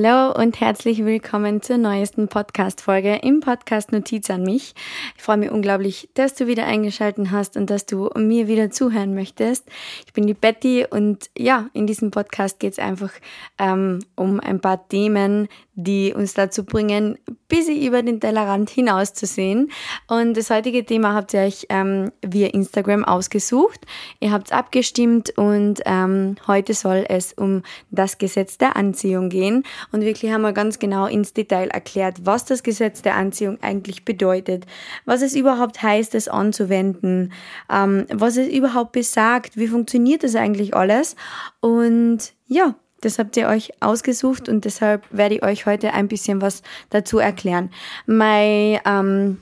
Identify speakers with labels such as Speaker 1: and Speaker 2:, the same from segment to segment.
Speaker 1: Hallo und herzlich willkommen zur neuesten Podcast-Folge im Podcast Notiz an mich. Ich freue mich unglaublich, dass du wieder eingeschaltet hast und dass du mir wieder zuhören möchtest. Ich bin die Betty und ja, in diesem Podcast geht es einfach ähm, um ein paar Themen, die uns dazu bringen, bisschen über den Tellerrand hinauszusehen. Und das heutige Thema habt ihr euch ähm, via Instagram ausgesucht. Ihr habt es abgestimmt und ähm, heute soll es um das Gesetz der Anziehung gehen. Und wirklich haben wir ganz genau ins Detail erklärt, was das Gesetz der Anziehung eigentlich bedeutet, was es überhaupt heißt, es anzuwenden, ähm, was es überhaupt besagt, wie funktioniert das eigentlich alles. Und ja, das habt ihr euch ausgesucht und deshalb werde ich euch heute ein bisschen was dazu erklären. Mein ähm,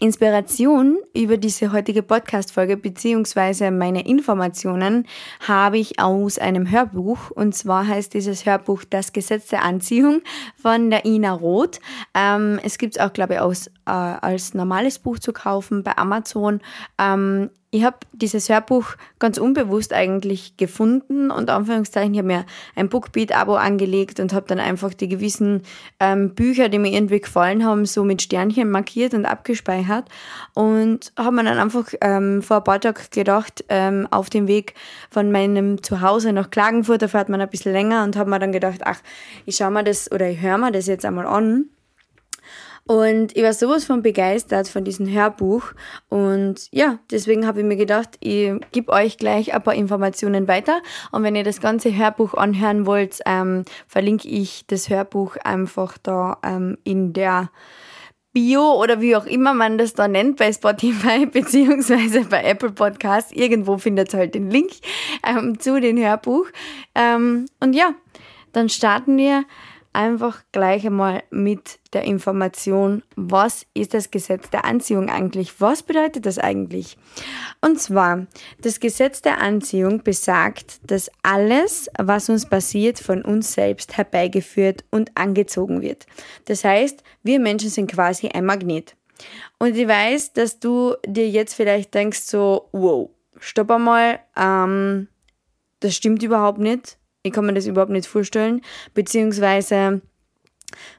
Speaker 1: Inspiration über diese heutige Podcast-Folge beziehungsweise meine Informationen habe ich aus einem Hörbuch und zwar heißt dieses Hörbuch Das Gesetz der Anziehung von der Ina Roth. Ähm, es gibt es auch, glaube ich, aus, äh, als normales Buch zu kaufen bei Amazon. Ähm, ich habe dieses Hörbuch ganz unbewusst eigentlich gefunden und Anführungszeichen, ich habe mir ein Bookbeat-Abo angelegt und habe dann einfach die gewissen ähm, Bücher, die mir irgendwie gefallen haben, so mit Sternchen markiert und abgespeichert und habe mir dann einfach ähm, vor ein paar Tagen gedacht, ähm, auf dem Weg von meinem Zuhause nach Klagenfurt, da fährt man ein bisschen länger und habe mir dann gedacht, ach, ich schaue mir das oder ich höre mir das jetzt einmal an und ich war sowas von begeistert von diesem Hörbuch. Und ja, deswegen habe ich mir gedacht, ich gebe euch gleich ein paar Informationen weiter. Und wenn ihr das ganze Hörbuch anhören wollt, ähm, verlinke ich das Hörbuch einfach da ähm, in der Bio oder wie auch immer man das da nennt bei Spotify beziehungsweise bei Apple Podcasts. Irgendwo findet ihr halt den Link ähm, zu dem Hörbuch. Ähm, und ja, dann starten wir einfach gleich einmal mit der Information, was ist das Gesetz der Anziehung eigentlich? Was bedeutet das eigentlich? Und zwar, das Gesetz der Anziehung besagt, dass alles, was uns passiert, von uns selbst herbeigeführt und angezogen wird. Das heißt, wir Menschen sind quasi ein Magnet. Und ich weiß, dass du dir jetzt vielleicht denkst so, wow, stopp einmal, ähm, das stimmt überhaupt nicht ich kann mir das überhaupt nicht vorstellen. Beziehungsweise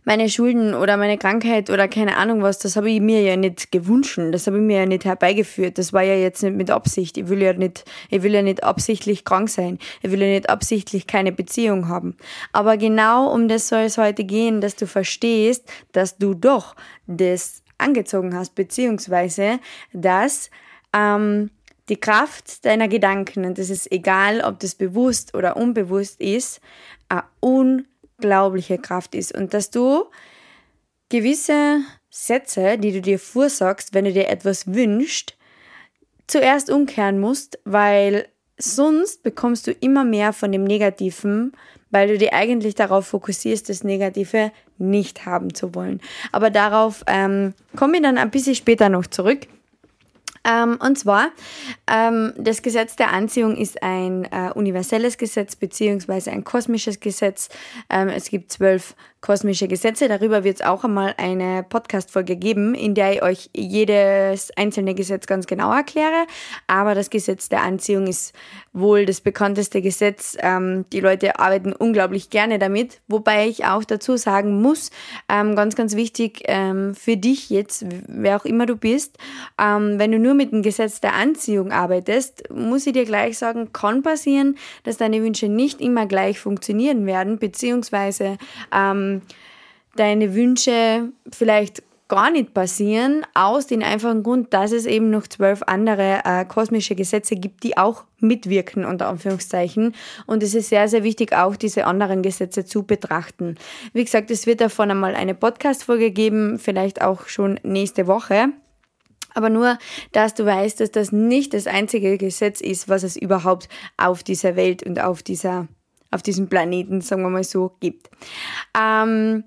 Speaker 1: meine Schulden oder meine Krankheit oder keine Ahnung was, das habe ich mir ja nicht gewünscht, das habe ich mir ja nicht herbeigeführt. Das war ja jetzt nicht mit Absicht. Ich will ja nicht, ich will ja nicht absichtlich krank sein. Ich will ja nicht absichtlich keine Beziehung haben. Aber genau um das soll es heute gehen, dass du verstehst, dass du doch das angezogen hast, beziehungsweise dass ähm, die Kraft deiner Gedanken, und das ist egal, ob das bewusst oder unbewusst ist, eine unglaubliche Kraft ist. Und dass du gewisse Sätze, die du dir vorsagst, wenn du dir etwas wünschst, zuerst umkehren musst, weil sonst bekommst du immer mehr von dem Negativen, weil du dich eigentlich darauf fokussierst, das Negative nicht haben zu wollen. Aber darauf ähm, komme ich dann ein bisschen später noch zurück. Ähm, und zwar, ähm, das Gesetz der Anziehung ist ein äh, universelles Gesetz beziehungsweise ein kosmisches Gesetz. Ähm, es gibt zwölf kosmische Gesetze. Darüber wird es auch einmal eine Podcast-Folge geben, in der ich euch jedes einzelne Gesetz ganz genau erkläre. Aber das Gesetz der Anziehung ist wohl das bekannteste Gesetz. Ähm, die Leute arbeiten unglaublich gerne damit. Wobei ich auch dazu sagen muss, ähm, ganz, ganz wichtig ähm, für dich jetzt, wer auch immer du bist, ähm, wenn du nur mit dem Gesetz der Anziehung arbeitest, muss ich dir gleich sagen, kann passieren, dass deine Wünsche nicht immer gleich funktionieren werden, beziehungsweise ähm, deine Wünsche vielleicht gar nicht passieren, aus dem einfachen Grund, dass es eben noch zwölf andere äh, kosmische Gesetze gibt, die auch mitwirken, unter Anführungszeichen. Und es ist sehr, sehr wichtig, auch diese anderen Gesetze zu betrachten. Wie gesagt, es wird davon einmal eine Podcast-Folge geben, vielleicht auch schon nächste Woche. Aber nur, dass du weißt, dass das nicht das einzige Gesetz ist, was es überhaupt auf dieser Welt und auf dieser auf diesem Planeten, sagen wir mal so, gibt. Ähm,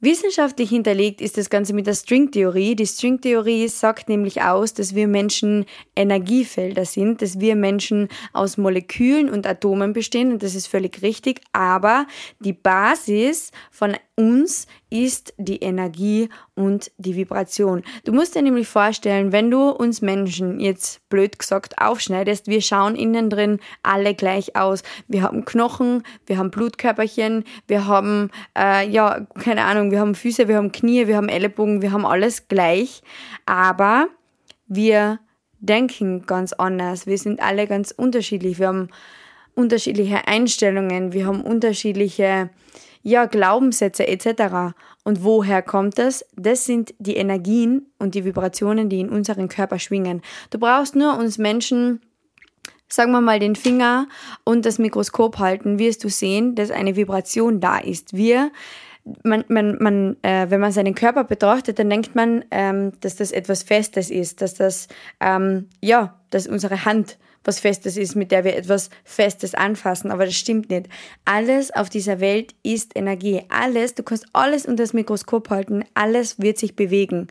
Speaker 1: Wissenschaftlich hinterlegt ist das Ganze mit der Stringtheorie. Die Stringtheorie sagt nämlich aus, dass wir Menschen Energiefelder sind, dass wir Menschen aus Molekülen und Atomen bestehen und das ist völlig richtig. Aber die Basis von uns ist die Energie und die Vibration. Du musst dir nämlich vorstellen, wenn du uns Menschen jetzt blöd gesagt aufschneidest, wir schauen innen drin alle gleich aus. Wir haben Knochen, wir haben Blutkörperchen, wir haben, äh, ja, keine Ahnung, wir haben Füße, wir haben Knie, wir haben Ellenbogen, wir haben alles gleich. Aber wir denken ganz anders. Wir sind alle ganz unterschiedlich. Wir haben unterschiedliche Einstellungen, wir haben unterschiedliche ja, Glaubenssätze etc. Und woher kommt das? Das sind die Energien und die Vibrationen, die in unserem Körper schwingen. Du brauchst nur uns Menschen, sagen wir mal, den Finger und das Mikroskop halten, wirst du sehen, dass eine Vibration da ist. Wir man, man, man, äh, wenn man seinen Körper betrachtet, dann denkt man, ähm, dass das etwas Festes ist, dass das, ähm, ja, dass unsere Hand was Festes ist, mit der wir etwas Festes anfassen. Aber das stimmt nicht. Alles auf dieser Welt ist Energie. Alles, du kannst alles unter das Mikroskop halten, alles wird sich bewegen.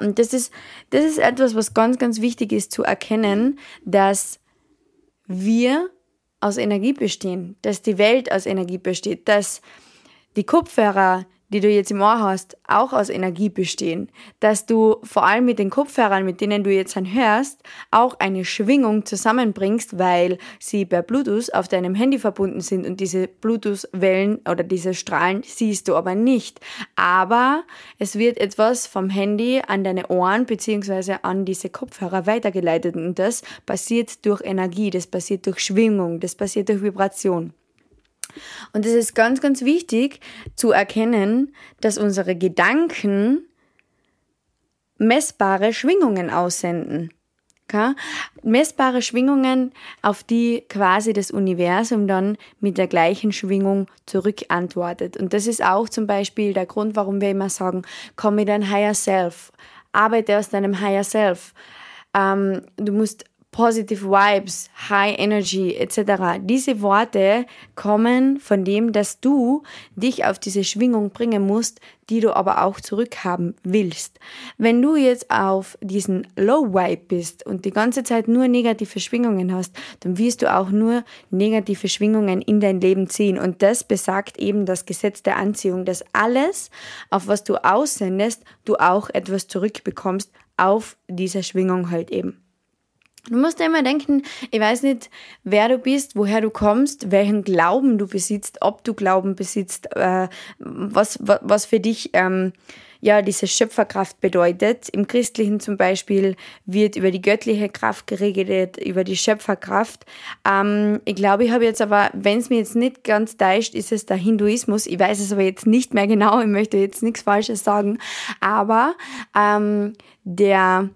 Speaker 1: Und das ist, das ist etwas, was ganz, ganz wichtig ist zu erkennen, dass wir aus Energie bestehen, dass die Welt aus Energie besteht, dass die Kopfhörer, die du jetzt im Ohr hast, auch aus Energie bestehen. Dass du vor allem mit den Kopfhörern, mit denen du jetzt hörst, auch eine Schwingung zusammenbringst, weil sie per Bluetooth auf deinem Handy verbunden sind und diese Bluetooth-Wellen oder diese Strahlen siehst du aber nicht. Aber es wird etwas vom Handy an deine Ohren bzw. an diese Kopfhörer weitergeleitet und das passiert durch Energie, das passiert durch Schwingung, das passiert durch Vibration. Und es ist ganz, ganz wichtig zu erkennen, dass unsere Gedanken messbare Schwingungen aussenden. Okay? Messbare Schwingungen, auf die quasi das Universum dann mit der gleichen Schwingung zurückantwortet. Und das ist auch zum Beispiel der Grund, warum wir immer sagen, komm mit dein Higher Self, arbeite aus deinem Higher Self. Ähm, du musst Positive Vibes, High Energy etc. Diese Worte kommen von dem, dass du dich auf diese Schwingung bringen musst, die du aber auch zurückhaben willst. Wenn du jetzt auf diesen Low Vibe bist und die ganze Zeit nur negative Schwingungen hast, dann wirst du auch nur negative Schwingungen in dein Leben ziehen. Und das besagt eben das Gesetz der Anziehung, dass alles, auf was du aussendest, du auch etwas zurückbekommst auf dieser Schwingung halt eben. Du musst immer denken, ich weiß nicht, wer du bist, woher du kommst, welchen Glauben du besitzt, ob du Glauben besitzt, äh, was, was für dich ähm, ja diese Schöpferkraft bedeutet. Im Christlichen zum Beispiel wird über die göttliche Kraft geredet, über die Schöpferkraft. Ähm, ich glaube, ich habe jetzt aber, wenn es mir jetzt nicht ganz täuscht, ist es der Hinduismus. Ich weiß es aber jetzt nicht mehr genau, ich möchte jetzt nichts Falsches sagen, aber ähm, der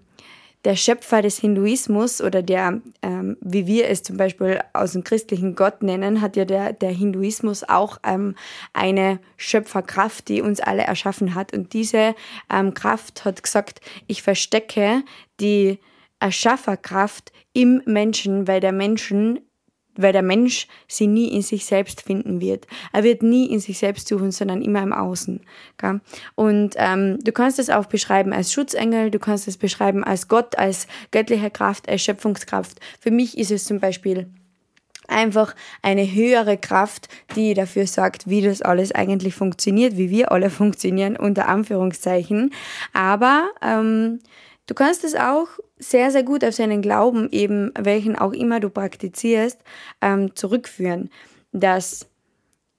Speaker 1: der Schöpfer des Hinduismus oder der, ähm, wie wir es zum Beispiel aus dem christlichen Gott nennen, hat ja der, der Hinduismus auch ähm, eine Schöpferkraft, die uns alle erschaffen hat. Und diese ähm, Kraft hat gesagt, ich verstecke die Erschafferkraft im Menschen, weil der Menschen weil der Mensch sie nie in sich selbst finden wird. Er wird nie in sich selbst suchen, sondern immer im Außen. Gell? Und ähm, du kannst es auch beschreiben als Schutzengel, du kannst es beschreiben als Gott, als göttliche Kraft, als Schöpfungskraft. Für mich ist es zum Beispiel einfach eine höhere Kraft, die dafür sorgt, wie das alles eigentlich funktioniert, wie wir alle funktionieren, unter Anführungszeichen. Aber ähm, Du kannst es auch sehr, sehr gut auf seinen Glauben, eben welchen auch immer du praktizierst, ähm, zurückführen. Dass,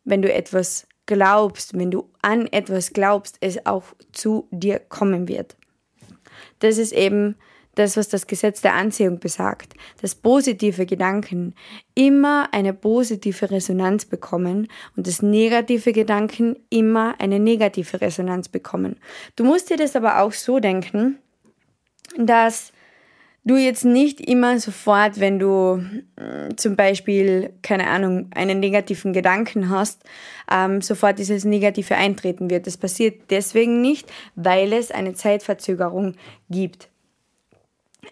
Speaker 1: wenn du etwas glaubst, wenn du an etwas glaubst, es auch zu dir kommen wird. Das ist eben das, was das Gesetz der Anziehung besagt, dass positive Gedanken immer eine positive Resonanz bekommen und dass negative Gedanken immer eine negative Resonanz bekommen. Du musst dir das aber auch so denken, dass du jetzt nicht immer sofort, wenn du mm, zum Beispiel, keine Ahnung, einen negativen Gedanken hast, ähm, sofort dieses Negative eintreten wird. Das passiert deswegen nicht, weil es eine Zeitverzögerung gibt.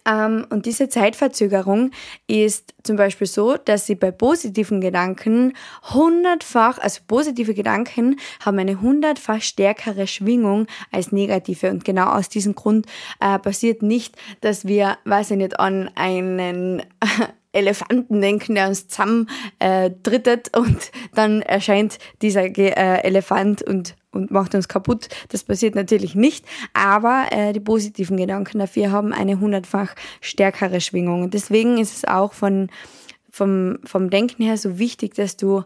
Speaker 1: Ähm, und diese Zeitverzögerung ist zum Beispiel so, dass sie bei positiven Gedanken hundertfach, also positive Gedanken haben eine hundertfach stärkere Schwingung als negative. Und genau aus diesem Grund äh, passiert nicht, dass wir, weiß ich nicht, an einen Elefanten denken, der uns zusammen äh, drittet und dann erscheint dieser äh, Elefant und und macht uns kaputt. Das passiert natürlich nicht, aber äh, die positiven Gedanken dafür haben eine hundertfach stärkere Schwingung. Und deswegen ist es auch von, vom, vom Denken her so wichtig, dass du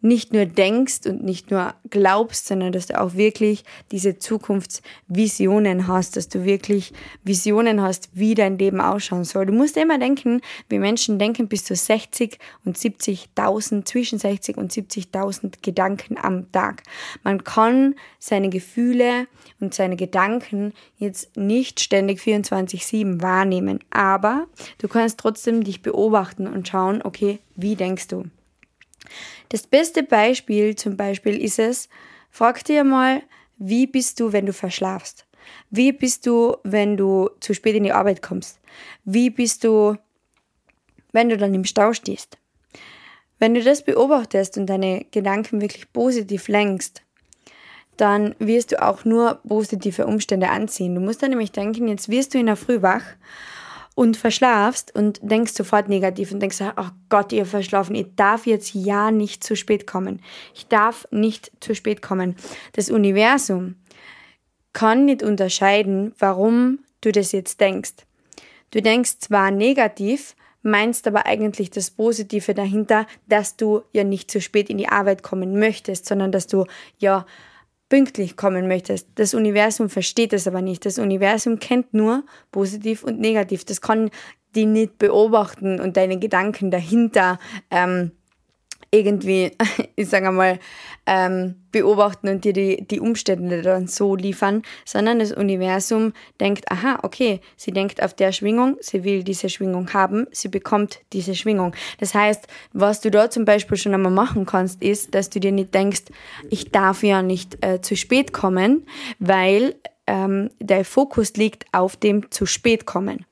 Speaker 1: nicht nur denkst und nicht nur glaubst, sondern dass du auch wirklich diese Zukunftsvisionen hast, dass du wirklich Visionen hast, wie dein Leben ausschauen soll. Du musst immer denken, wie Menschen denken bis zu 60 und 70.000, zwischen 60 und 70.000 Gedanken am Tag. Man kann seine Gefühle und seine Gedanken jetzt nicht ständig 24-7 wahrnehmen, aber du kannst trotzdem dich beobachten und schauen, okay, wie denkst du? Das beste Beispiel zum Beispiel ist es, frag dir mal, wie bist du, wenn du verschlafst? Wie bist du, wenn du zu spät in die Arbeit kommst? Wie bist du, wenn du dann im Stau stehst? Wenn du das beobachtest und deine Gedanken wirklich positiv lenkst, dann wirst du auch nur positive Umstände anziehen. Du musst dann nämlich denken, jetzt wirst du in der Früh wach und verschlafst und denkst sofort negativ und denkst, oh Gott, ihr verschlafen, ich darf jetzt ja nicht zu spät kommen. Ich darf nicht zu spät kommen. Das Universum kann nicht unterscheiden, warum du das jetzt denkst. Du denkst zwar negativ, meinst aber eigentlich das Positive dahinter, dass du ja nicht zu spät in die Arbeit kommen möchtest, sondern dass du ja pünktlich kommen möchtest. Das Universum versteht das aber nicht. Das Universum kennt nur positiv und negativ. Das kann die nicht beobachten und deine Gedanken dahinter ähm, irgendwie, ich sage mal, ähm, beobachten und dir die, die Umstände dann so liefern, sondern das Universum denkt, aha, okay, sie denkt auf der Schwingung, sie will diese Schwingung haben, sie bekommt diese Schwingung. Das heißt, was du da zum Beispiel schon einmal machen kannst, ist, dass du dir nicht denkst, ich darf ja nicht äh, zu spät kommen, weil ähm, der Fokus liegt auf dem zu spät kommen.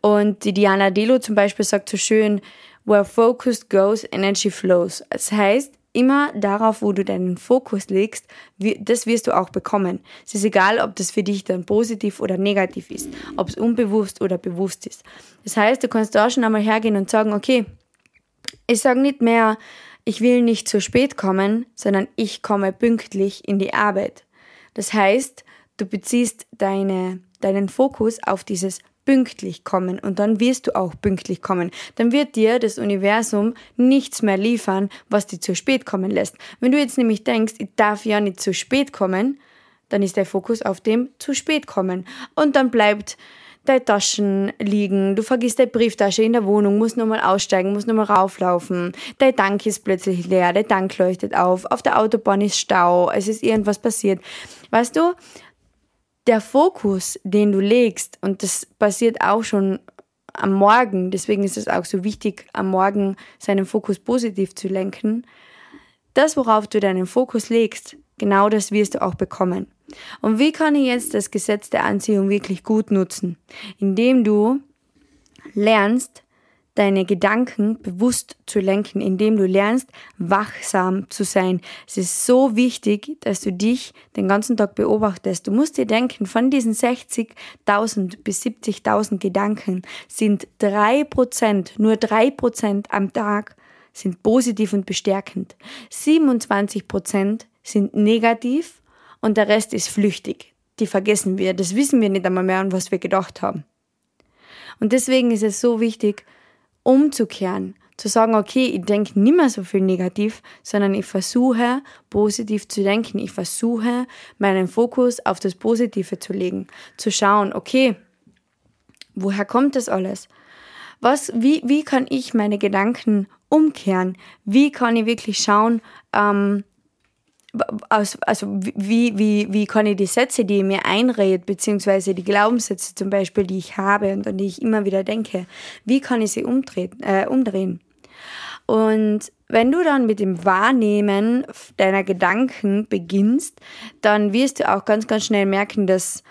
Speaker 1: Und die Diana Delo zum Beispiel sagt so schön, Where focus goes, energy flows. Das heißt, immer darauf, wo du deinen Fokus legst, das wirst du auch bekommen. Es ist egal, ob das für dich dann positiv oder negativ ist, ob es unbewusst oder bewusst ist. Das heißt, du kannst da schon einmal hergehen und sagen, okay, ich sage nicht mehr, ich will nicht zu spät kommen, sondern ich komme pünktlich in die Arbeit. Das heißt, du beziehst deine, deinen Fokus auf dieses pünktlich kommen und dann wirst du auch pünktlich kommen. Dann wird dir das Universum nichts mehr liefern, was dir zu spät kommen lässt. Wenn du jetzt nämlich denkst, ich darf ja nicht zu spät kommen, dann ist der Fokus auf dem zu spät kommen. Und dann bleibt deine Taschen liegen, du vergisst deine Brieftasche in der Wohnung, musst nochmal aussteigen, musst nochmal rauflaufen, dein Tank ist plötzlich leer, der Tank leuchtet auf, auf der Autobahn ist Stau, es ist irgendwas passiert. Weißt du, der Fokus, den du legst, und das passiert auch schon am Morgen, deswegen ist es auch so wichtig, am Morgen seinen Fokus positiv zu lenken, das, worauf du deinen Fokus legst, genau das wirst du auch bekommen. Und wie kann ich jetzt das Gesetz der Anziehung wirklich gut nutzen? Indem du lernst, deine Gedanken bewusst zu lenken, indem du lernst, wachsam zu sein. Es ist so wichtig, dass du dich den ganzen Tag beobachtest. Du musst dir denken, von diesen 60.000 bis 70.000 Gedanken sind drei Prozent, nur drei Prozent am Tag sind positiv und bestärkend. 27 Prozent sind negativ und der Rest ist flüchtig. Die vergessen wir. Das wissen wir nicht einmal mehr, an was wir gedacht haben. Und deswegen ist es so wichtig, umzukehren, zu sagen, okay, ich denke nicht mehr so viel negativ, sondern ich versuche positiv zu denken. Ich versuche meinen Fokus auf das Positive zu legen, zu schauen, okay, woher kommt das alles? Was, wie, wie kann ich meine Gedanken umkehren? Wie kann ich wirklich schauen, ähm, aus, also wie, wie, wie kann ich die Sätze, die ich mir einrede, beziehungsweise die Glaubenssätze zum Beispiel, die ich habe und an die ich immer wieder denke, wie kann ich sie umdrehen? Äh, umdrehen? Und wenn du dann mit dem Wahrnehmen deiner Gedanken beginnst, dann wirst du auch ganz, ganz schnell merken, dass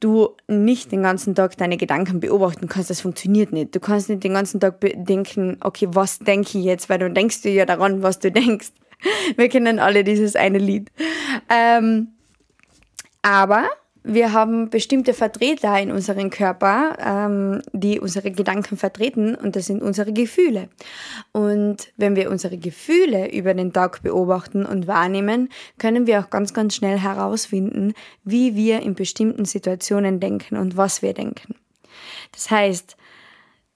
Speaker 1: du nicht den ganzen Tag deine Gedanken beobachten kannst. Das funktioniert nicht. Du kannst nicht den ganzen Tag denken, okay, was denke ich jetzt, weil du denkst du ja daran, was du denkst. Wir kennen alle dieses eine Lied. Ähm, aber wir haben bestimmte Vertreter in unserem Körper, ähm, die unsere Gedanken vertreten und das sind unsere Gefühle. Und wenn wir unsere Gefühle über den Tag beobachten und wahrnehmen, können wir auch ganz, ganz schnell herausfinden, wie wir in bestimmten Situationen denken und was wir denken. Das heißt,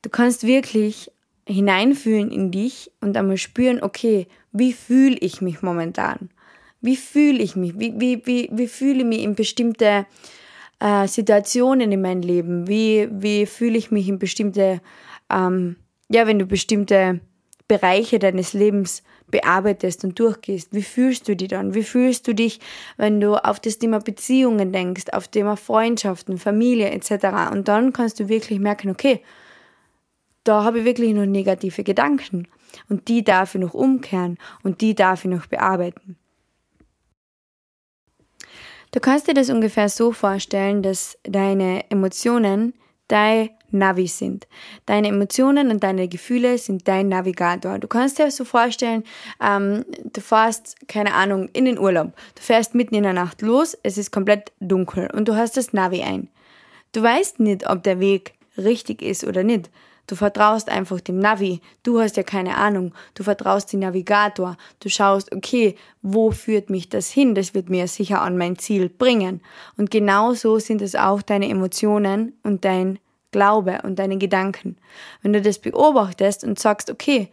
Speaker 1: du kannst wirklich hineinfühlen in dich und einmal spüren, okay, wie fühle ich mich momentan? Wie fühle ich mich? Wie, wie, wie, wie fühle ich mich in bestimmte äh, Situationen in meinem Leben? Wie, wie fühle ich mich in bestimmte, ähm, ja, wenn du bestimmte Bereiche deines Lebens bearbeitest und durchgehst, wie fühlst du dich dann? Wie fühlst du dich, wenn du auf das Thema Beziehungen denkst, auf das Thema Freundschaften, Familie etc. Und dann kannst du wirklich merken, okay, da habe ich wirklich noch negative Gedanken und die darf ich noch umkehren und die darf ich noch bearbeiten. Du kannst dir das ungefähr so vorstellen, dass deine Emotionen dein Navi sind. Deine Emotionen und deine Gefühle sind dein Navigator. Du kannst dir so vorstellen, ähm, du fährst, keine Ahnung, in den Urlaub. Du fährst mitten in der Nacht los, es ist komplett dunkel und du hast das Navi ein. Du weißt nicht, ob der Weg richtig ist oder nicht. Du vertraust einfach dem Navi. Du hast ja keine Ahnung. Du vertraust dem Navigator. Du schaust, okay, wo führt mich das hin? Das wird mir sicher an mein Ziel bringen. Und genauso sind es auch deine Emotionen und dein Glaube und deine Gedanken. Wenn du das beobachtest und sagst, okay,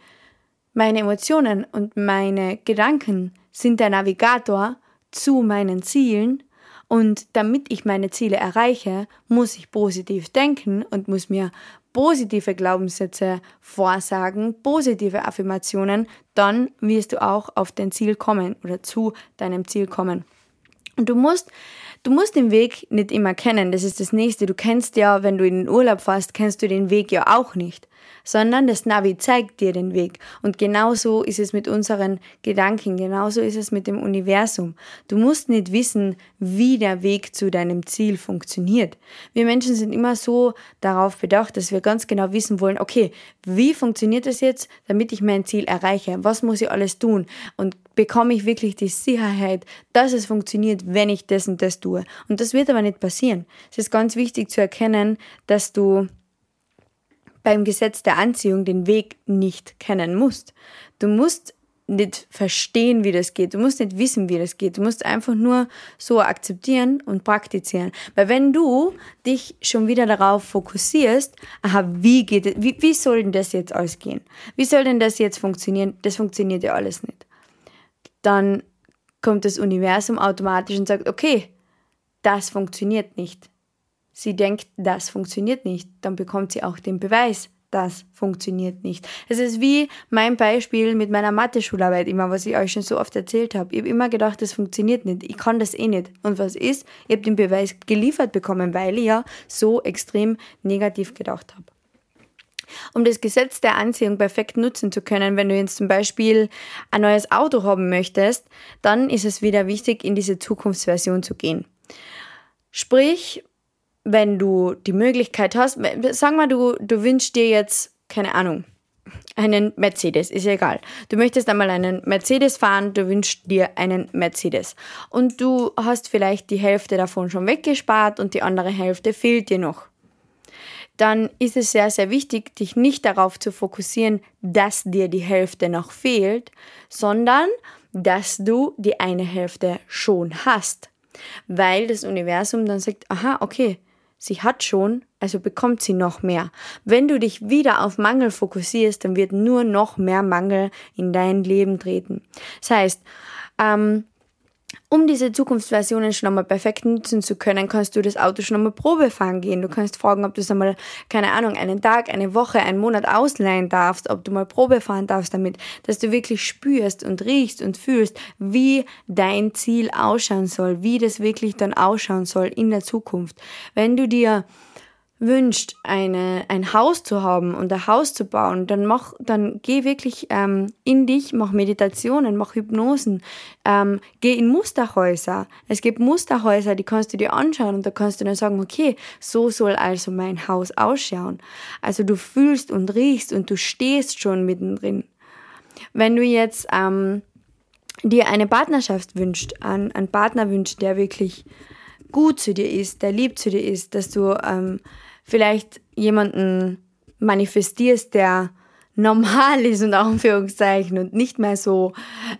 Speaker 1: meine Emotionen und meine Gedanken sind der Navigator zu meinen Zielen, und damit ich meine Ziele erreiche, muss ich positiv denken und muss mir positive Glaubenssätze vorsagen, positive Affirmationen, dann wirst du auch auf dein Ziel kommen oder zu deinem Ziel kommen. Und du musst, du musst den Weg nicht immer kennen. Das ist das nächste. Du kennst ja, wenn du in den Urlaub fährst, kennst du den Weg ja auch nicht sondern das Navi zeigt dir den Weg. Und genauso ist es mit unseren Gedanken, genauso ist es mit dem Universum. Du musst nicht wissen, wie der Weg zu deinem Ziel funktioniert. Wir Menschen sind immer so darauf bedacht, dass wir ganz genau wissen wollen, okay, wie funktioniert das jetzt, damit ich mein Ziel erreiche? Was muss ich alles tun? Und bekomme ich wirklich die Sicherheit, dass es funktioniert, wenn ich das und das tue. Und das wird aber nicht passieren. Es ist ganz wichtig zu erkennen, dass du beim Gesetz der Anziehung den Weg nicht kennen musst. Du musst nicht verstehen, wie das geht. Du musst nicht wissen, wie das geht. Du musst einfach nur so akzeptieren und praktizieren. Weil wenn du dich schon wieder darauf fokussierst, aha, wie geht wie, wie soll denn das jetzt alles gehen? Wie soll denn das jetzt funktionieren? Das funktioniert ja alles nicht. Dann kommt das Universum automatisch und sagt, okay, das funktioniert nicht sie denkt, das funktioniert nicht, dann bekommt sie auch den Beweis, das funktioniert nicht. Es ist wie mein Beispiel mit meiner Mathe-Schularbeit immer, was ich euch schon so oft erzählt habe. Ich habe immer gedacht, das funktioniert nicht. Ich kann das eh nicht. Und was ist? Ich habe den Beweis geliefert bekommen, weil ich ja so extrem negativ gedacht habe. Um das Gesetz der Anziehung perfekt nutzen zu können, wenn du jetzt zum Beispiel ein neues Auto haben möchtest, dann ist es wieder wichtig, in diese Zukunftsversion zu gehen. Sprich, wenn du die Möglichkeit hast, sag mal, du, du wünschst dir jetzt, keine Ahnung, einen Mercedes, ist ja egal. Du möchtest einmal einen Mercedes fahren, du wünschst dir einen Mercedes. Und du hast vielleicht die Hälfte davon schon weggespart und die andere Hälfte fehlt dir noch. Dann ist es sehr, sehr wichtig, dich nicht darauf zu fokussieren, dass dir die Hälfte noch fehlt, sondern dass du die eine Hälfte schon hast. Weil das Universum dann sagt, aha, okay, sie hat schon, also bekommt sie noch mehr. Wenn du dich wieder auf Mangel fokussierst, dann wird nur noch mehr Mangel in dein Leben treten. Das heißt, ähm, um diese Zukunftsversionen schon einmal perfekt nutzen zu können, kannst du das Auto schon einmal Probe fahren gehen. Du kannst fragen, ob du es einmal, keine Ahnung, einen Tag, eine Woche, einen Monat ausleihen darfst, ob du mal Probe fahren darfst damit, dass du wirklich spürst und riechst und fühlst, wie dein Ziel ausschauen soll, wie das wirklich dann ausschauen soll in der Zukunft. Wenn du dir wünscht, eine, ein Haus zu haben und ein Haus zu bauen, dann mach, dann geh wirklich ähm, in dich, mach Meditationen, mach Hypnosen, ähm, geh in Musterhäuser. Es gibt Musterhäuser, die kannst du dir anschauen und da kannst du dann sagen, okay, so soll also mein Haus ausschauen. Also du fühlst und riechst und du stehst schon mittendrin. Wenn du jetzt ähm, dir eine Partnerschaft wünscht, einen, einen Partner wünscht, der wirklich gut zu dir ist, der lieb zu dir ist, dass du ähm, vielleicht jemanden manifestierst, der normal ist, unter Anführungszeichen, und nicht mehr so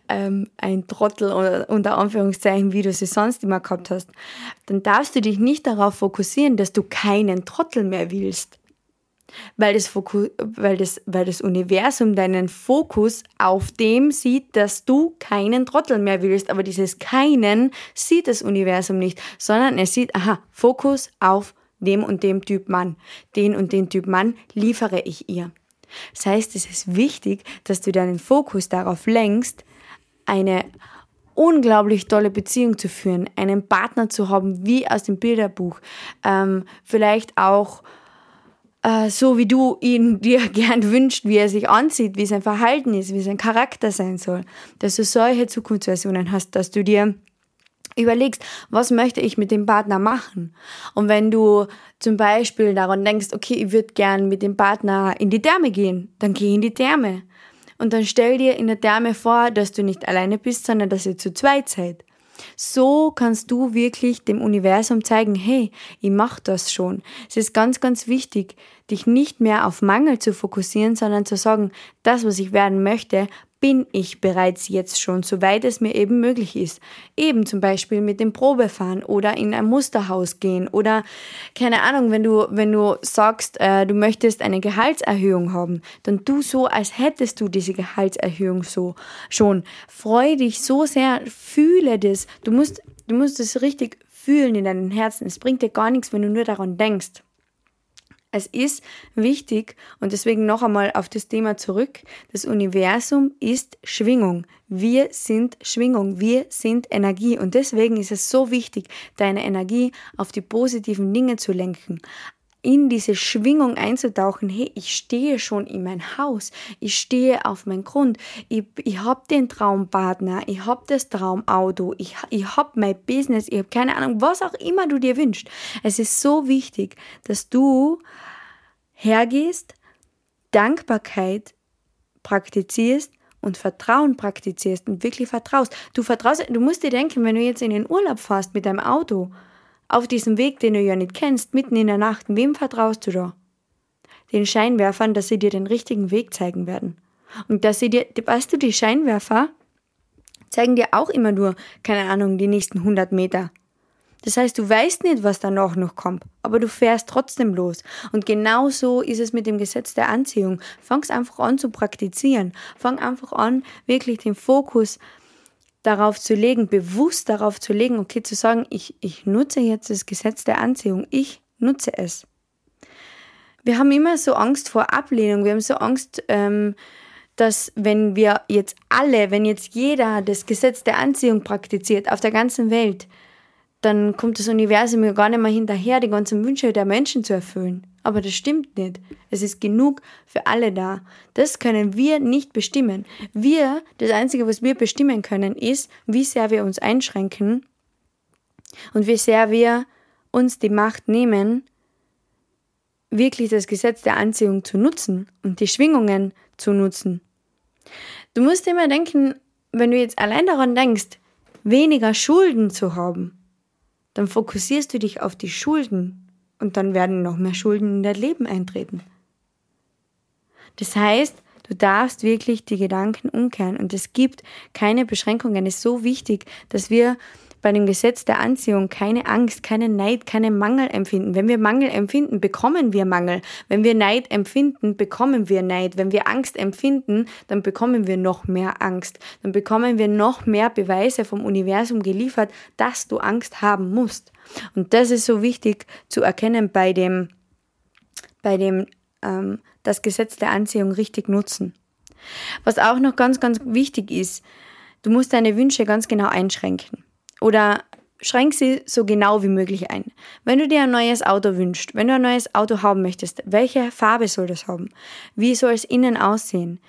Speaker 1: ähm, ein Trottel unter Anführungszeichen, wie du sie sonst immer gehabt hast, dann darfst du dich nicht darauf fokussieren, dass du keinen Trottel mehr willst. Weil das, Fokus, weil, das, weil das Universum deinen Fokus auf dem sieht, dass du keinen Trottel mehr willst. Aber dieses keinen sieht das Universum nicht, sondern es sieht, aha, Fokus auf dem und dem Typ Mann. Den und den Typ Mann liefere ich ihr. Das heißt, es ist wichtig, dass du deinen Fokus darauf lenkst, eine unglaublich tolle Beziehung zu führen, einen Partner zu haben, wie aus dem Bilderbuch. Ähm, vielleicht auch äh, so, wie du ihn dir gern wünschst, wie er sich anzieht, wie sein Verhalten ist, wie sein Charakter sein soll. Dass du solche Zukunftsversionen hast, dass du dir überlegst, was möchte ich mit dem Partner machen? Und wenn du zum Beispiel daran denkst, okay, ich würde gern mit dem Partner in die Therme gehen, dann geh in die Therme. Und dann stell dir in der Therme vor, dass du nicht alleine bist, sondern dass ihr zu zweit seid. So kannst du wirklich dem Universum zeigen, hey, ich mache das schon. Es ist ganz, ganz wichtig, dich nicht mehr auf Mangel zu fokussieren, sondern zu sagen, das, was ich werden möchte, bin ich bereits jetzt schon, soweit es mir eben möglich ist. Eben zum Beispiel mit dem Probefahren oder in ein Musterhaus gehen oder keine Ahnung, wenn du, wenn du sagst, äh, du möchtest eine Gehaltserhöhung haben, dann tu so, als hättest du diese Gehaltserhöhung so schon. Freu dich so sehr, fühle das. Du musst, du musst es richtig fühlen in deinem Herzen. Es bringt dir gar nichts, wenn du nur daran denkst. Es ist wichtig und deswegen noch einmal auf das Thema zurück. Das Universum ist Schwingung. Wir sind Schwingung. Wir sind Energie. Und deswegen ist es so wichtig, deine Energie auf die positiven Dinge zu lenken in diese Schwingung einzutauchen, hey, ich stehe schon in mein Haus, ich stehe auf meinen Grund, ich, ich habe den Traumpartner, ich habe das Traumauto, ich, ich habe mein Business, ich habe keine Ahnung, was auch immer du dir wünschst. Es ist so wichtig, dass du hergehst, Dankbarkeit praktizierst und Vertrauen praktizierst und wirklich vertraust. Du vertraust, du musst dir denken, wenn du jetzt in den Urlaub fährst mit deinem Auto, auf diesem Weg, den du ja nicht kennst, mitten in der Nacht, wem vertraust du da? Den Scheinwerfern, dass sie dir den richtigen Weg zeigen werden. Und dass sie dir, weißt du, die Scheinwerfer zeigen dir auch immer nur, keine Ahnung, die nächsten 100 Meter. Das heißt, du weißt nicht, was danach noch kommt, aber du fährst trotzdem los. Und genau so ist es mit dem Gesetz der Anziehung. Fang's einfach an zu praktizieren. Fang einfach an, wirklich den Fokus darauf zu legen, bewusst darauf zu legen, okay, zu sagen, ich, ich nutze jetzt das Gesetz der Anziehung. Ich nutze es. Wir haben immer so Angst vor Ablehnung. Wir haben so Angst, ähm, dass wenn wir jetzt alle, wenn jetzt jeder das Gesetz der Anziehung praktiziert auf der ganzen Welt, dann kommt das Universum ja gar nicht mehr hinterher, die ganzen Wünsche der Menschen zu erfüllen. Aber das stimmt nicht. Es ist genug für alle da. Das können wir nicht bestimmen. Wir, das Einzige, was wir bestimmen können, ist, wie sehr wir uns einschränken und wie sehr wir uns die Macht nehmen, wirklich das Gesetz der Anziehung zu nutzen und die Schwingungen zu nutzen. Du musst immer denken, wenn du jetzt allein daran denkst, weniger Schulden zu haben, dann fokussierst du dich auf die Schulden und dann werden noch mehr Schulden in dein Leben eintreten. Das heißt, du darfst wirklich die Gedanken umkehren und es gibt keine Beschränkungen. Es ist so wichtig, dass wir bei dem Gesetz der Anziehung keine Angst, keine Neid, keine Mangel empfinden. Wenn wir Mangel empfinden, bekommen wir Mangel. Wenn wir Neid empfinden, bekommen wir Neid. Wenn wir Angst empfinden, dann bekommen wir noch mehr Angst. Dann bekommen wir noch mehr Beweise vom Universum geliefert, dass du Angst haben musst. Und das ist so wichtig zu erkennen bei dem, bei dem ähm, das Gesetz der Anziehung richtig nutzen. Was auch noch ganz, ganz wichtig ist, du musst deine Wünsche ganz genau einschränken. Oder schränk sie so genau wie möglich ein. Wenn du dir ein neues Auto wünschst, wenn du ein neues Auto haben möchtest, welche Farbe soll das haben? Wie soll es innen aussehen?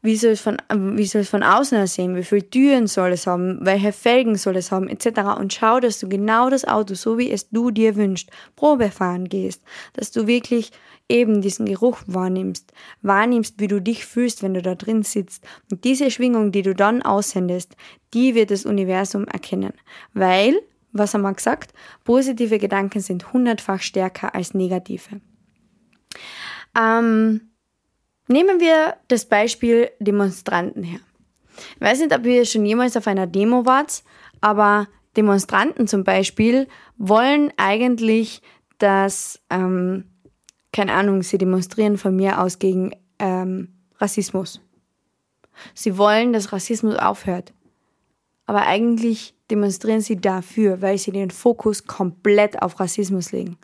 Speaker 1: Wie soll es von, wie soll es von außen aussehen? Wie viele Türen soll es haben? Welche Felgen soll es haben? Etc. Und schau, dass du genau das Auto, so wie es du dir wünschst, Probe fahren gehst. Dass du wirklich eben diesen Geruch wahrnimmst, wahrnimmst, wie du dich fühlst, wenn du da drin sitzt. Und diese Schwingung, die du dann aussendest, die wird das Universum erkennen. Weil was haben wir gesagt? Positive Gedanken sind hundertfach stärker als negative. Ähm, nehmen wir das Beispiel Demonstranten her. Ich weiß nicht, ob ihr schon jemals auf einer Demo wart, aber Demonstranten zum Beispiel wollen eigentlich, dass, ähm, keine Ahnung, sie demonstrieren von mir aus gegen ähm, Rassismus. Sie wollen, dass Rassismus aufhört. Aber eigentlich demonstrieren sie dafür, weil sie den Fokus komplett auf Rassismus legen.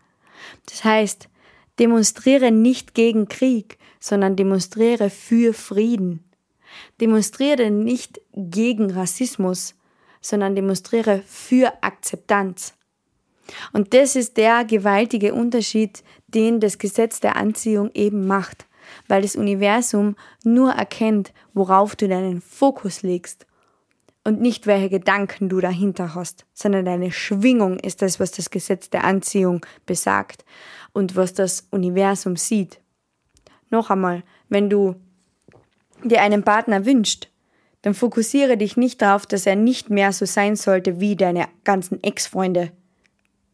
Speaker 1: Das heißt, demonstriere nicht gegen Krieg, sondern demonstriere für Frieden. Demonstriere nicht gegen Rassismus, sondern demonstriere für Akzeptanz. Und das ist der gewaltige Unterschied, den das Gesetz der Anziehung eben macht, weil das Universum nur erkennt, worauf du deinen Fokus legst und nicht welche Gedanken du dahinter hast, sondern deine Schwingung ist das, was das Gesetz der Anziehung besagt und was das Universum sieht. Noch einmal, wenn du dir einen Partner wünscht, dann fokussiere dich nicht darauf, dass er nicht mehr so sein sollte wie deine ganzen Ex-Freunde.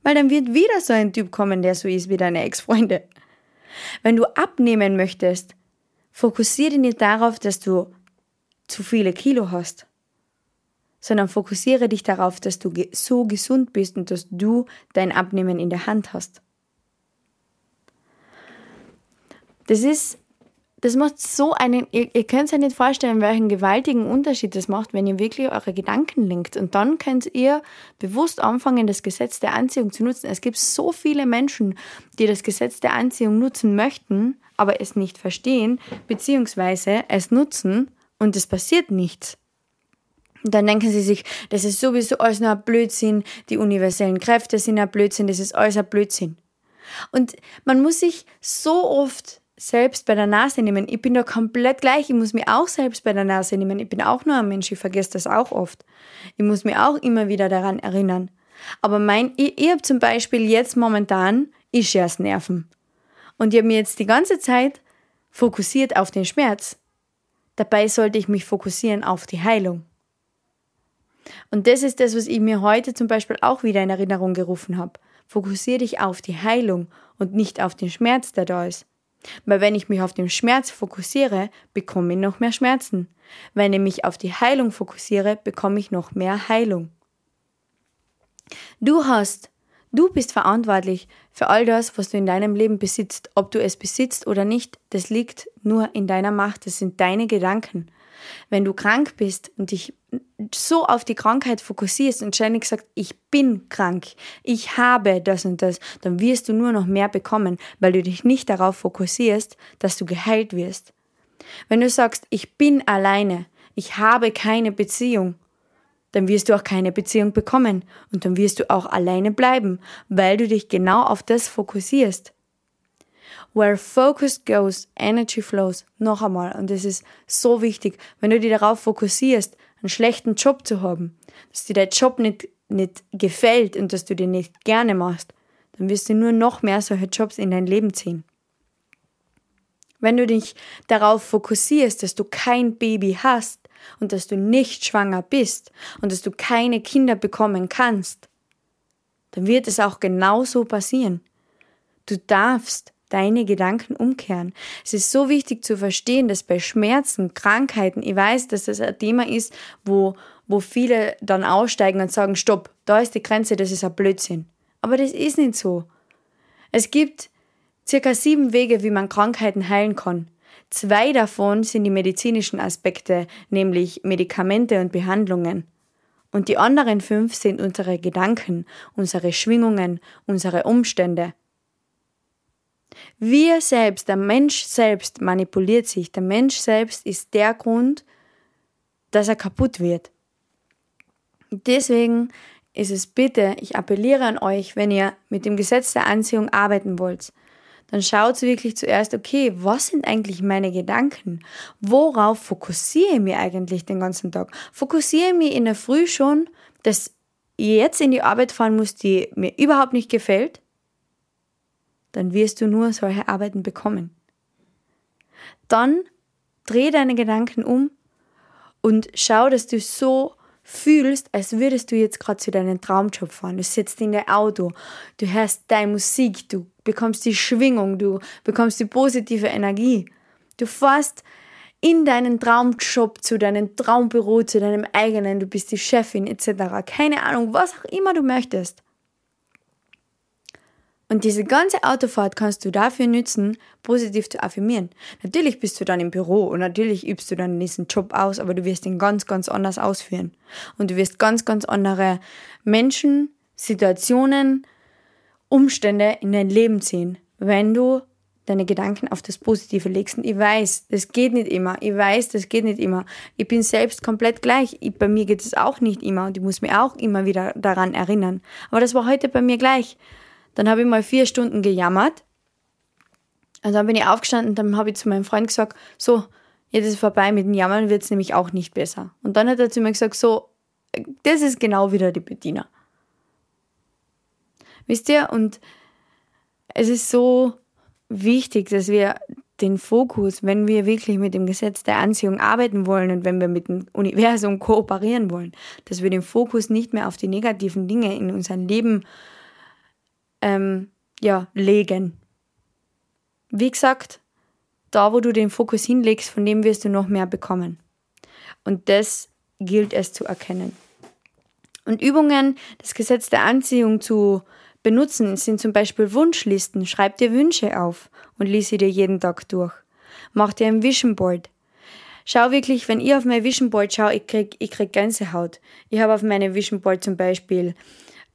Speaker 1: Weil dann wird wieder so ein Typ kommen, der so ist wie deine Ex-Freunde. Wenn du abnehmen möchtest, fokussiere dich nicht darauf, dass du zu viele Kilo hast, sondern fokussiere dich darauf, dass du so gesund bist und dass du dein Abnehmen in der Hand hast. Das ist das macht so einen, ihr, ihr könnt euch nicht vorstellen, welchen gewaltigen Unterschied das macht, wenn ihr wirklich eure Gedanken lenkt. Und dann könnt ihr bewusst anfangen, das Gesetz der Anziehung zu nutzen. Es gibt so viele Menschen, die das Gesetz der Anziehung nutzen möchten, aber es nicht verstehen, beziehungsweise es nutzen und es passiert nichts. Und dann denken sie sich, das ist sowieso alles nur ein Blödsinn, die universellen Kräfte sind ein Blödsinn, das ist alles ein Blödsinn. Und man muss sich so oft selbst bei der Nase nehmen. Ich bin da komplett gleich. Ich muss mich auch selbst bei der Nase nehmen. Ich bin auch nur ein Mensch. Ich vergesse das auch oft. Ich muss mich auch immer wieder daran erinnern. Aber mein, ich, ich habe zum Beispiel jetzt momentan Ischias-Nerven. Und ich habe mir jetzt die ganze Zeit fokussiert auf den Schmerz. Dabei sollte ich mich fokussieren auf die Heilung. Und das ist das, was ich mir heute zum Beispiel auch wieder in Erinnerung gerufen habe. Fokussiere dich auf die Heilung und nicht auf den Schmerz, der da ist. Weil wenn ich mich auf den Schmerz fokussiere, bekomme ich noch mehr Schmerzen. Wenn ich mich auf die Heilung fokussiere, bekomme ich noch mehr Heilung. Du hast, du bist verantwortlich für all das, was du in deinem Leben besitzt. Ob du es besitzt oder nicht, das liegt nur in deiner Macht. Das sind deine Gedanken. Wenn du krank bist und dich so auf die Krankheit fokussierst und ständig sagst, ich bin krank, ich habe das und das, dann wirst du nur noch mehr bekommen, weil du dich nicht darauf fokussierst, dass du geheilt wirst. Wenn du sagst, ich bin alleine, ich habe keine Beziehung, dann wirst du auch keine Beziehung bekommen und dann wirst du auch alleine bleiben, weil du dich genau auf das fokussierst. Where focus goes, energy flows. Noch einmal. Und das ist so wichtig. Wenn du dich darauf fokussierst, einen schlechten Job zu haben, dass dir der Job nicht, nicht gefällt und dass du den nicht gerne machst, dann wirst du nur noch mehr solche Jobs in dein Leben ziehen. Wenn du dich darauf fokussierst, dass du kein Baby hast und dass du nicht schwanger bist und dass du keine Kinder bekommen kannst, dann wird es auch genauso passieren. Du darfst deine Gedanken umkehren. Es ist so wichtig zu verstehen, dass bei Schmerzen, Krankheiten, ich weiß, dass das ein Thema ist, wo, wo viele dann aussteigen und sagen, stopp, da ist die Grenze, das ist ein Blödsinn. Aber das ist nicht so. Es gibt circa sieben Wege, wie man Krankheiten heilen kann. Zwei davon sind die medizinischen Aspekte, nämlich Medikamente und Behandlungen. Und die anderen fünf sind unsere Gedanken, unsere Schwingungen, unsere Umstände. Wir selbst, der Mensch selbst manipuliert sich. Der Mensch selbst ist der Grund, dass er kaputt wird. Deswegen ist es bitte, ich appelliere an euch, wenn ihr mit dem Gesetz der Anziehung arbeiten wollt, dann schaut wirklich zuerst, okay, was sind eigentlich meine Gedanken? Worauf fokussiere ich mich eigentlich den ganzen Tag? Fokussiere ich mich in der Früh schon, dass ich jetzt in die Arbeit fahren muss, die mir überhaupt nicht gefällt? Dann wirst du nur solche Arbeiten bekommen. Dann dreh deine Gedanken um und schau, dass du so fühlst, als würdest du jetzt gerade zu deinem Traumjob fahren. Du sitzt in dein Auto, du hörst deine Musik, du bekommst die Schwingung, du bekommst die positive Energie. Du fährst in deinen Traumjob, zu deinem Traumbüro, zu deinem eigenen, du bist die Chefin etc. Keine Ahnung, was auch immer du möchtest. Und diese ganze Autofahrt kannst du dafür nützen, positiv zu affirmieren. Natürlich bist du dann im Büro und natürlich übst du dann diesen Job aus, aber du wirst ihn ganz, ganz anders ausführen. Und du wirst ganz, ganz andere Menschen, Situationen, Umstände in dein Leben ziehen, wenn du deine Gedanken auf das Positive legst. Und ich weiß, das geht nicht immer. Ich weiß, das geht nicht immer. Ich bin selbst komplett gleich. Ich, bei mir geht es auch nicht immer und ich muss mich auch immer wieder daran erinnern. Aber das war heute bei mir gleich. Dann habe ich mal vier Stunden gejammert. Und dann bin ich aufgestanden und dann habe ich zu meinem Freund gesagt, so, jetzt ist vorbei, mit dem Jammern wird es nämlich auch nicht besser. Und dann hat er zu mir gesagt, so, das ist genau wieder die Bediener. Wisst ihr? Und es ist so wichtig, dass wir den Fokus, wenn wir wirklich mit dem Gesetz der Anziehung arbeiten wollen und wenn wir mit dem Universum kooperieren wollen, dass wir den Fokus nicht mehr auf die negativen Dinge in unserem Leben ähm, ja, legen. Wie gesagt, da wo du den Fokus hinlegst, von dem wirst du noch mehr bekommen. Und das gilt es zu erkennen. Und Übungen, das Gesetz der Anziehung zu benutzen, sind zum Beispiel Wunschlisten. Schreib dir Wünsche auf und lies sie dir jeden Tag durch. Mach dir ein Vision Board. Schau wirklich, wenn ich auf mein Vision Board schaue, ich krieg, ich krieg Gänsehaut. Ich habe auf meinem Vision Board zum Beispiel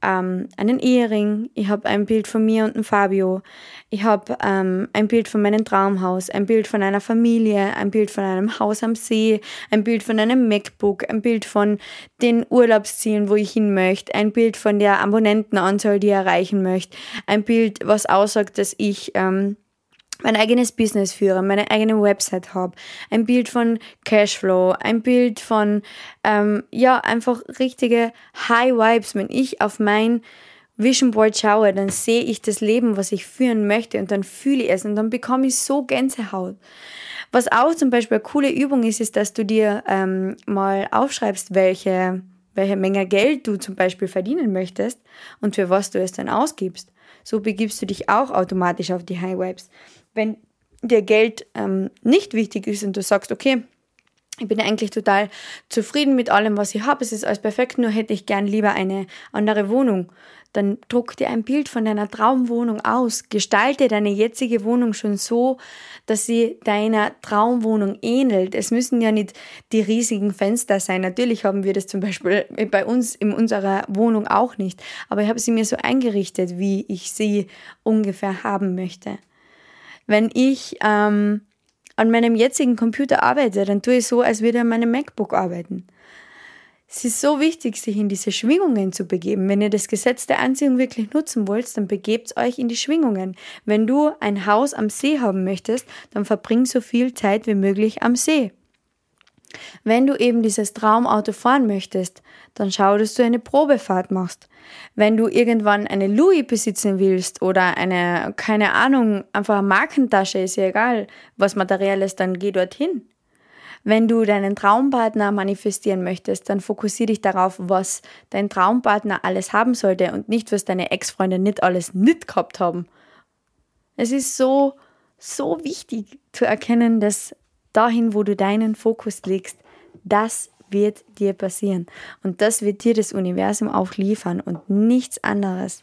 Speaker 1: ähm, einen Ehering, ich habe ein Bild von mir und dem Fabio, ich habe ähm, ein Bild von meinem Traumhaus, ein Bild von einer Familie, ein Bild von einem Haus am See, ein Bild von einem MacBook, ein Bild von den Urlaubszielen, wo ich hin möchte, ein Bild von der Abonnentenanzahl, die ich erreichen möchte, ein Bild, was aussagt, dass ich ähm, mein eigenes Business führe, meine eigene Website habe, ein Bild von Cashflow, ein Bild von, ähm, ja, einfach richtige High Vibes. Wenn ich auf mein Vision Board schaue, dann sehe ich das Leben, was ich führen möchte und dann fühle ich es und dann bekomme ich so Gänsehaut. Was auch zum Beispiel eine coole Übung ist, ist, dass du dir ähm, mal aufschreibst, welche, welche Menge Geld du zum Beispiel verdienen möchtest und für was du es dann ausgibst. So begibst du dich auch automatisch auf die High Vibes wenn dir Geld ähm, nicht wichtig ist und du sagst, okay, ich bin eigentlich total zufrieden mit allem, was ich habe, es ist alles perfekt, nur hätte ich gern lieber eine andere Wohnung. Dann druck dir ein Bild von deiner Traumwohnung aus. Gestalte deine jetzige Wohnung schon so, dass sie deiner Traumwohnung ähnelt. Es müssen ja nicht die riesigen Fenster sein. Natürlich haben wir das zum Beispiel bei uns in unserer Wohnung auch nicht. Aber ich habe sie mir so eingerichtet, wie ich sie ungefähr haben möchte. Wenn ich ähm, an meinem jetzigen Computer arbeite, dann tue ich so, als würde ich an meinem MacBook arbeiten. Es ist so wichtig, sich in diese Schwingungen zu begeben. Wenn ihr das Gesetz der Anziehung wirklich nutzen wollt, dann begebt euch in die Schwingungen. Wenn du ein Haus am See haben möchtest, dann verbring so viel Zeit wie möglich am See. Wenn du eben dieses Traumauto fahren möchtest, dann schau, dass du eine Probefahrt machst. Wenn du irgendwann eine Louis besitzen willst oder eine, keine Ahnung, einfach eine Markentasche, ist ja egal, was materiell ist, dann geh dorthin. Wenn du deinen Traumpartner manifestieren möchtest, dann fokussiere dich darauf, was dein Traumpartner alles haben sollte und nicht, was deine Ex-Freunde nicht alles nicht gehabt haben. Es ist so, so wichtig zu erkennen, dass dahin, wo du deinen Fokus legst, das wird dir passieren. Und das wird dir das Universum auch liefern und nichts anderes.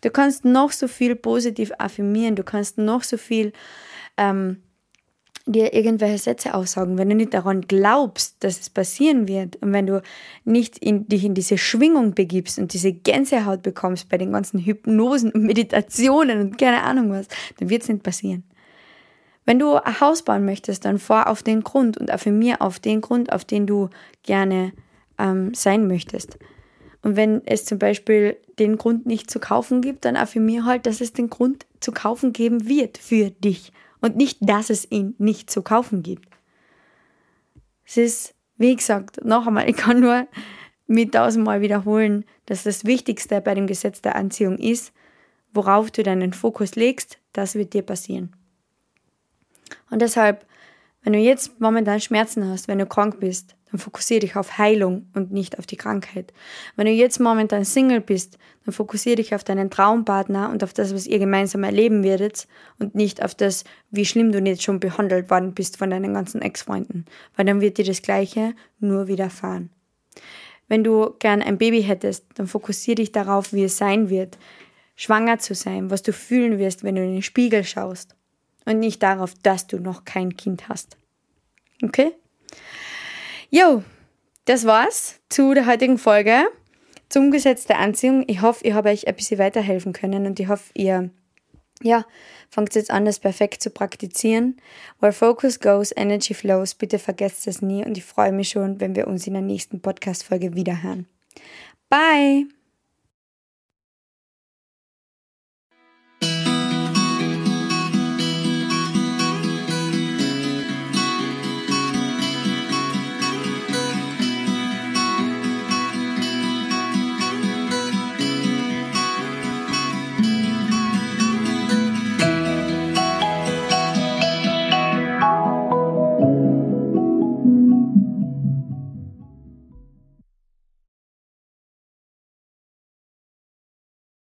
Speaker 1: Du kannst noch so viel positiv affirmieren, du kannst noch so viel ähm, dir irgendwelche Sätze aussagen, wenn du nicht daran glaubst, dass es passieren wird und wenn du nicht in, dich in diese Schwingung begibst und diese Gänsehaut bekommst bei den ganzen Hypnosen und Meditationen und keine Ahnung was, dann wird es nicht passieren. Wenn du ein Haus bauen möchtest, dann fahr auf den Grund und affirmier auf den Grund, auf den du gerne ähm, sein möchtest. Und wenn es zum Beispiel den Grund nicht zu kaufen gibt, dann affirmier halt, dass es den Grund zu kaufen geben wird für dich und nicht, dass es ihn nicht zu kaufen gibt. Es ist, wie gesagt, noch einmal, ich kann nur mit tausendmal wiederholen, dass das Wichtigste bei dem Gesetz der Anziehung ist, worauf du deinen Fokus legst, das wird dir passieren. Und deshalb Wenn du jetzt momentan Schmerzen hast, wenn du krank bist, dann fokussiere dich auf Heilung und nicht auf die Krankheit. Wenn du jetzt momentan Single bist, dann fokussiere dich auf deinen Traumpartner und auf das, was ihr gemeinsam erleben werdet und nicht auf das, wie schlimm du jetzt schon behandelt worden bist von deinen ganzen Ex-Freunden, weil dann wird dir das Gleiche nur widerfahren. Wenn du gern ein Baby hättest, dann fokussiere dich darauf, wie es sein wird, schwanger zu sein, was du fühlen wirst, wenn du in den Spiegel schaust und nicht darauf, dass du noch kein Kind hast. Okay? Jo, das war's zu der heutigen Folge zum Gesetz der Anziehung. Ich hoffe, ich habe euch ein bisschen weiterhelfen können und ich hoffe, ihr ja, fangt jetzt an, das perfekt zu praktizieren. Where focus goes, energy flows. Bitte vergesst es nie und ich freue mich schon, wenn wir uns in der nächsten Podcast-Folge wiederhören. Bye!